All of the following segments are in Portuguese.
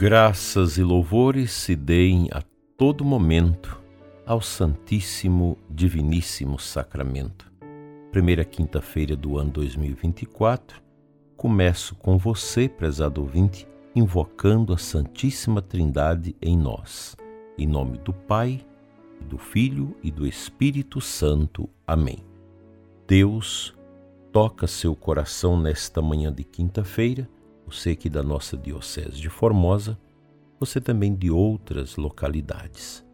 Graças e louvores se deem a todo momento ao Santíssimo Diviníssimo Sacramento. Primeira quinta-feira do ano 2024, começo com você, prezado ouvinte, invocando a Santíssima Trindade em nós. Em nome do Pai, do Filho e do Espírito Santo. Amém. Deus toca seu coração nesta manhã de quinta-feira você aqui da nossa Diocese de Formosa, você também de outras localidades.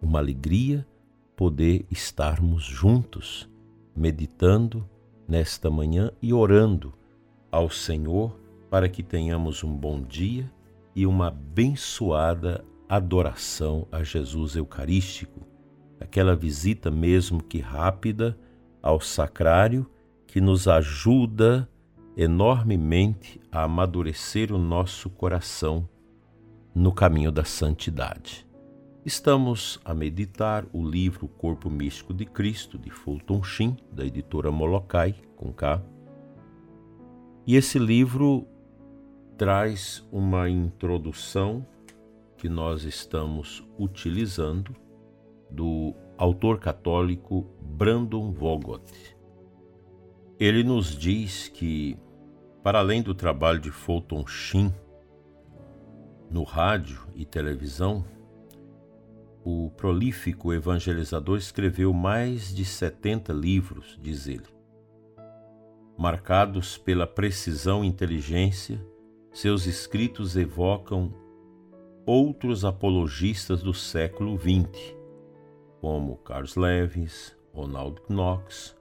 Uma alegria poder estarmos juntos, meditando nesta manhã e orando ao Senhor para que tenhamos um bom dia e uma abençoada adoração a Jesus Eucarístico, aquela visita mesmo que rápida ao sacrário que nos ajuda enormemente a amadurecer o nosso coração no caminho da santidade. Estamos a meditar o livro Corpo Místico de Cristo, de Fulton Sheen, da editora Molokai, com K. E esse livro traz uma introdução que nós estamos utilizando do autor católico Brandon Vogt. Ele nos diz que para além do trabalho de Fulton Sheen no rádio e televisão, o prolífico evangelizador escreveu mais de 70 livros, diz ele. Marcados pela precisão e inteligência, seus escritos evocam outros apologistas do século XX, como Carlos Lewis, Ronald Knox,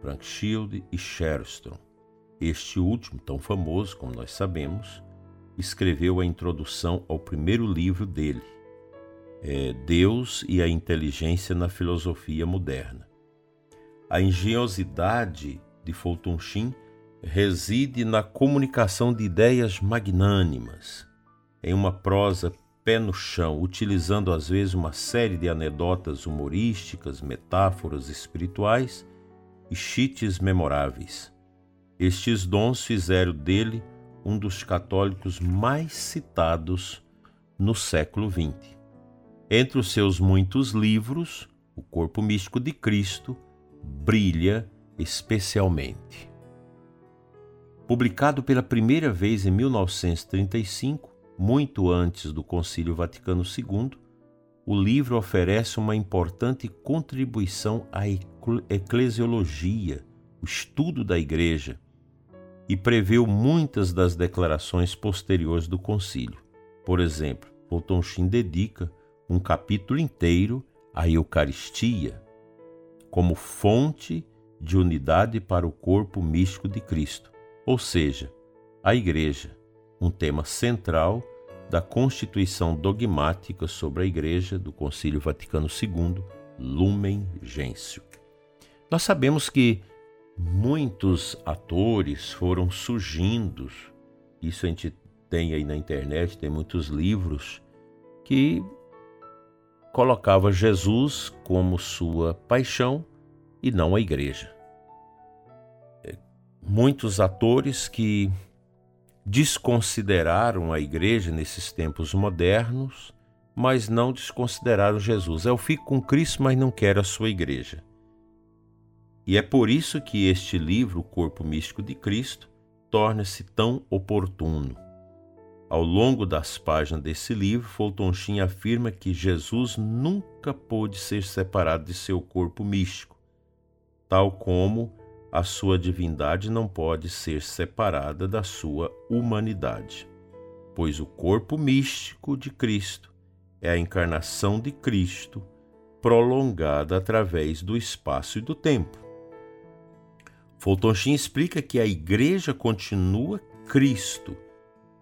Frank Shield e Sherston. Este último, tão famoso como nós sabemos, escreveu a introdução ao primeiro livro dele, é Deus e a Inteligência na Filosofia Moderna. A engenhosidade de Fulton reside na comunicação de ideias magnânimas, em uma prosa pé no chão, utilizando às vezes uma série de anedotas humorísticas, metáforas espirituais e chites memoráveis. Estes dons fizeram dele um dos católicos mais citados no século XX. Entre os seus muitos livros, O Corpo Místico de Cristo brilha especialmente. Publicado pela primeira vez em 1935, muito antes do Concílio Vaticano II, o livro oferece uma importante contribuição à eclesiologia, o estudo da Igreja, e preveu muitas das declarações posteriores do concílio. Por exemplo, Potonchim dedica um capítulo inteiro à Eucaristia como fonte de unidade para o corpo místico de Cristo, ou seja, a Igreja, um tema central da Constituição dogmática sobre a Igreja do Concílio Vaticano II, Lumen Gentium. Nós sabemos que muitos atores foram surgindo. Isso a gente tem aí na internet, tem muitos livros que colocava Jesus como sua paixão e não a igreja. É, muitos atores que desconsideraram a igreja nesses tempos modernos, mas não desconsideraram Jesus. Eu fico com Cristo, mas não quero a sua igreja. E é por isso que este livro, O Corpo Místico de Cristo, torna-se tão oportuno. Ao longo das páginas desse livro, Fulton Sheen afirma que Jesus nunca pôde ser separado de seu corpo místico, tal como a sua divindade não pode ser separada da sua humanidade, pois o corpo místico de Cristo é a encarnação de Cristo prolongada através do espaço e do tempo. Fulton explica que a igreja continua Cristo,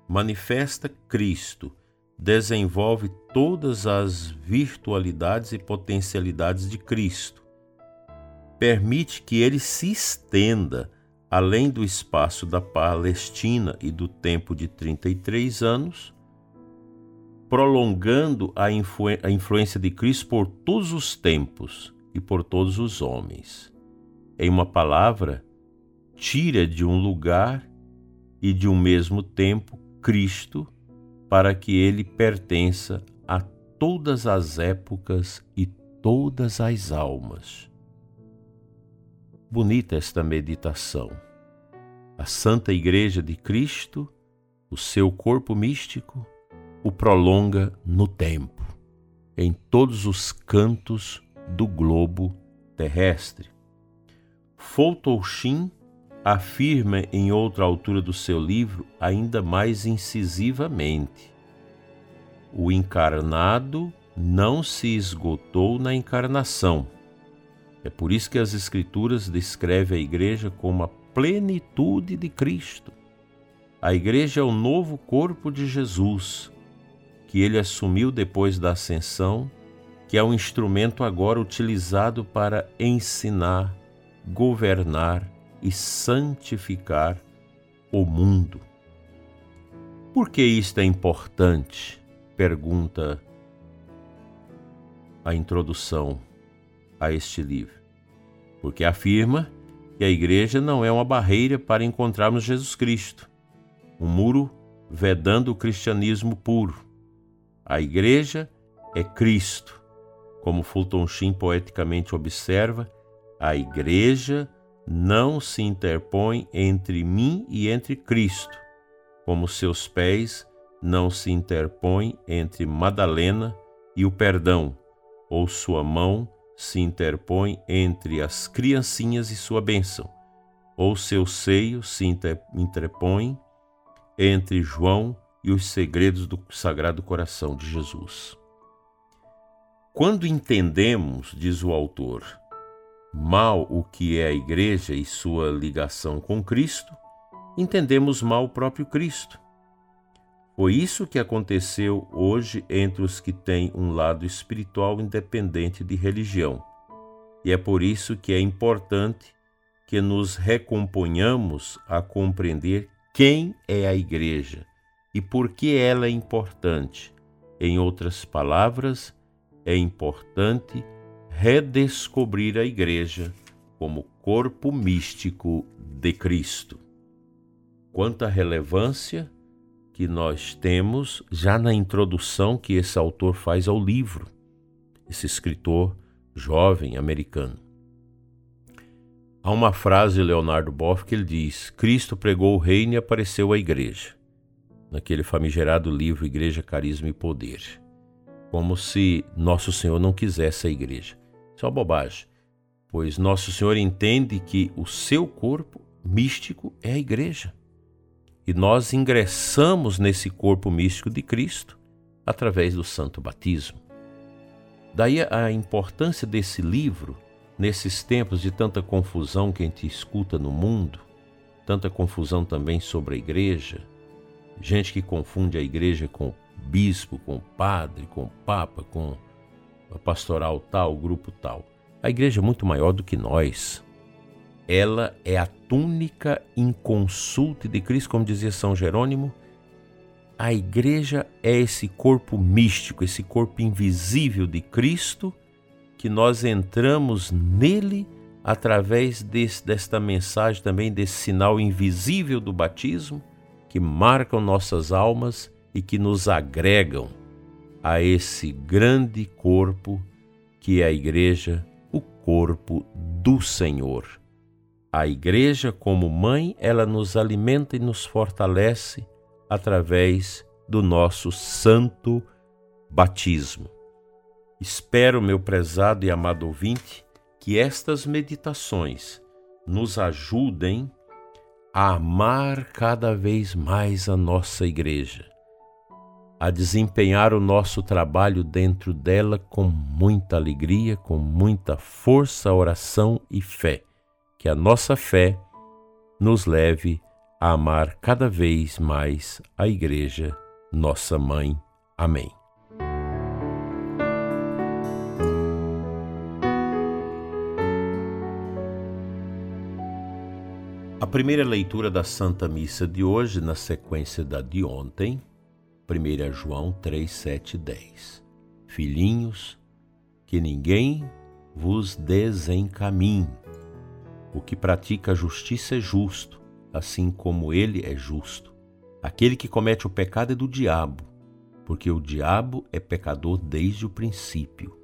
manifesta Cristo, desenvolve todas as virtualidades e potencialidades de Cristo. Permite que ele se estenda além do espaço da Palestina e do tempo de 33 anos, prolongando a, influ a influência de Cristo por todos os tempos e por todos os homens. Em uma palavra, tira de um lugar e de um mesmo tempo Cristo para que ele pertença a todas as épocas e todas as almas. Bonita esta meditação. A Santa Igreja de Cristo, o seu corpo místico, o prolonga no tempo, em todos os cantos do globo terrestre. Fulton afirma em outra altura do seu livro ainda mais incisivamente: o encarnado não se esgotou na encarnação. É por isso que as Escrituras descrevem a igreja como a plenitude de Cristo. A igreja é o novo corpo de Jesus, que ele assumiu depois da ascensão, que é um instrumento agora utilizado para ensinar, governar e santificar o mundo. Por que isto é importante? Pergunta a introdução a este livro. Porque afirma que a igreja não é uma barreira para encontrarmos Jesus Cristo, um muro vedando o cristianismo puro. A igreja é Cristo. Como Fulton Sheen poeticamente observa, a igreja não se interpõe entre mim e entre Cristo, como seus pés não se interpõem entre Madalena e o perdão, ou sua mão se interpõe entre as criancinhas e sua bênção, ou seu seio se interpõe entre João e os segredos do Sagrado Coração de Jesus. Quando entendemos, diz o autor, mal o que é a Igreja e sua ligação com Cristo, entendemos mal o próprio Cristo. Foi isso que aconteceu hoje entre os que têm um lado espiritual independente de religião. E é por isso que é importante que nos recomponhamos a compreender quem é a Igreja e por que ela é importante. Em outras palavras, é importante redescobrir a Igreja como corpo místico de Cristo. Quanta relevância que nós temos já na introdução que esse autor faz ao livro, esse escritor jovem americano. Há uma frase de Leonardo Boff que ele diz: Cristo pregou o reino e apareceu a igreja, naquele famigerado livro Igreja, Carisma e Poder, como se Nosso Senhor não quisesse a igreja. Isso é uma bobagem, pois Nosso Senhor entende que o seu corpo místico é a igreja. E nós ingressamos nesse corpo místico de Cristo através do santo batismo. Daí a importância desse livro nesses tempos de tanta confusão que a gente escuta no mundo, tanta confusão também sobre a igreja, gente que confunde a igreja com o bispo, com o padre, com o papa, com a pastoral tal, o grupo tal. A igreja é muito maior do que nós. Ela é a túnica inconsulte de Cristo, como dizia São Jerônimo. A igreja é esse corpo místico, esse corpo invisível de Cristo, que nós entramos nele através desse, desta mensagem também, desse sinal invisível do batismo, que marcam nossas almas e que nos agregam a esse grande corpo que é a igreja, o corpo do Senhor. A igreja, como mãe, ela nos alimenta e nos fortalece através do nosso santo batismo. Espero, meu prezado e amado ouvinte, que estas meditações nos ajudem a amar cada vez mais a nossa igreja a desempenhar o nosso trabalho dentro dela com muita alegria, com muita força, oração e fé. Que a nossa fé nos leve a amar cada vez mais a Igreja, nossa mãe. Amém. A primeira leitura da Santa Missa de hoje, na sequência da de ontem, 1 João 3, 7 10. Filhinhos, que ninguém vos desencaminhe. O que pratica a justiça é justo, assim como ele é justo. Aquele que comete o pecado é do diabo, porque o diabo é pecador desde o princípio.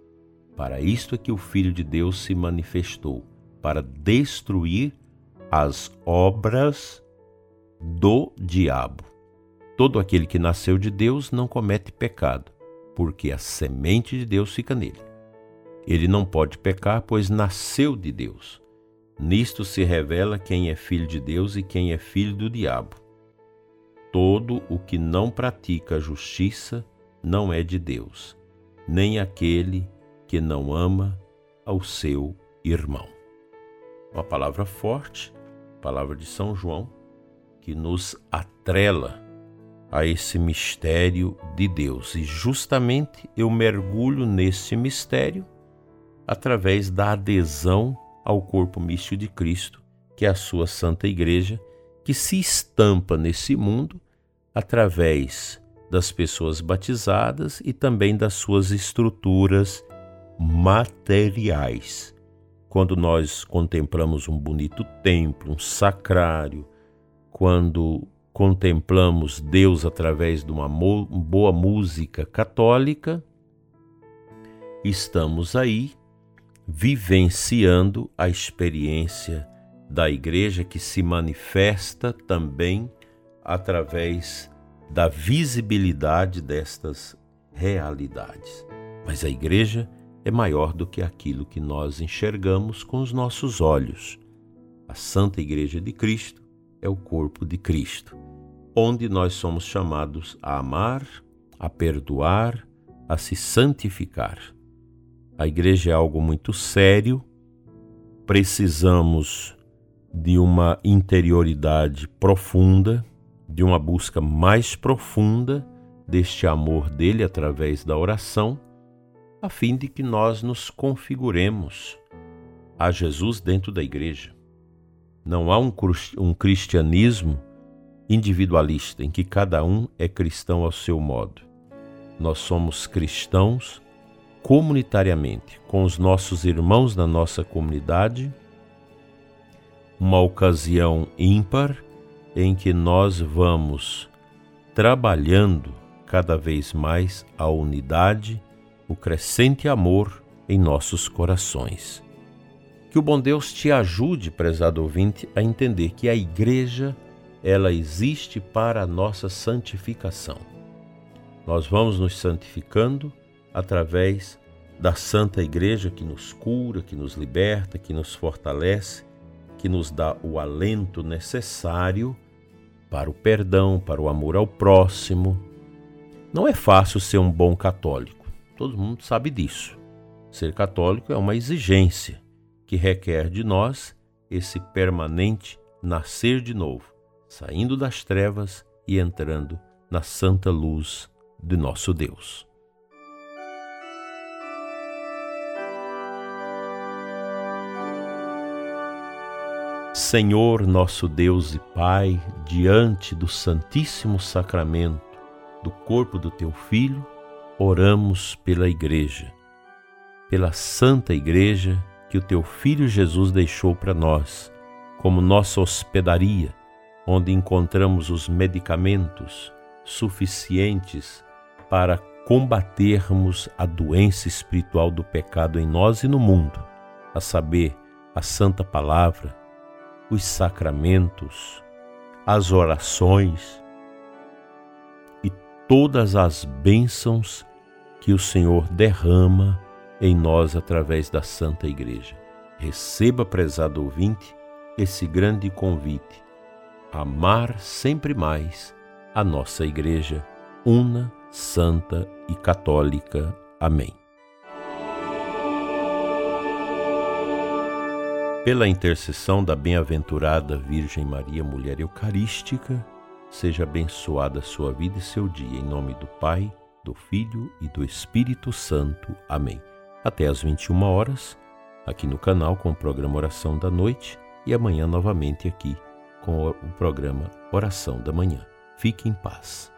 Para isto é que o Filho de Deus se manifestou, para destruir as obras do diabo. Todo aquele que nasceu de Deus não comete pecado, porque a semente de Deus fica nele. Ele não pode pecar, pois nasceu de Deus. Nisto se revela quem é filho de Deus e quem é filho do diabo. Todo o que não pratica a justiça não é de Deus, nem aquele que não ama ao seu irmão. Uma palavra forte, palavra de São João, que nos atrela a esse mistério de Deus. E justamente eu mergulho nesse mistério através da adesão ao corpo místico de Cristo, que é a sua Santa Igreja, que se estampa nesse mundo através das pessoas batizadas e também das suas estruturas materiais. Quando nós contemplamos um bonito templo, um sacrário, quando contemplamos Deus através de uma boa música católica, estamos aí vivenciando a experiência da igreja que se manifesta também através da visibilidade destas realidades. Mas a igreja é maior do que aquilo que nós enxergamos com os nossos olhos. A Santa Igreja de Cristo é o corpo de Cristo, onde nós somos chamados a amar, a perdoar, a se santificar. A igreja é algo muito sério, precisamos de uma interioridade profunda, de uma busca mais profunda deste amor dele através da oração, a fim de que nós nos configuremos a Jesus dentro da igreja. Não há um, um cristianismo individualista em que cada um é cristão ao seu modo. Nós somos cristãos comunitariamente, com os nossos irmãos da nossa comunidade, uma ocasião ímpar em que nós vamos trabalhando cada vez mais a unidade, o crescente amor em nossos corações. Que o bom Deus te ajude, prezado ouvinte, a entender que a igreja ela existe para a nossa santificação. Nós vamos nos santificando através da Santa Igreja que nos cura, que nos liberta, que nos fortalece, que nos dá o alento necessário para o perdão, para o amor ao próximo. Não é fácil ser um bom católico, todo mundo sabe disso. Ser católico é uma exigência que requer de nós esse permanente nascer de novo, saindo das trevas e entrando na santa luz de nosso Deus. Senhor nosso Deus e Pai, diante do Santíssimo Sacramento do corpo do teu Filho, oramos pela Igreja, pela Santa Igreja que o teu Filho Jesus deixou para nós, como nossa hospedaria, onde encontramos os medicamentos suficientes para combatermos a doença espiritual do pecado em nós e no mundo, a saber, a Santa Palavra, os sacramentos, as orações e todas as bênçãos que o Senhor derrama em nós através da Santa Igreja. Receba, prezado ouvinte, esse grande convite: amar sempre mais a nossa Igreja, una, santa e católica. Amém. Pela intercessão da bem-aventurada Virgem Maria, mulher eucarística, seja abençoada sua vida e seu dia, em nome do Pai, do Filho e do Espírito Santo. Amém até às 21 horas, aqui no canal com o programa Oração da Noite e amanhã novamente aqui com o programa Oração da Manhã. Fique em paz.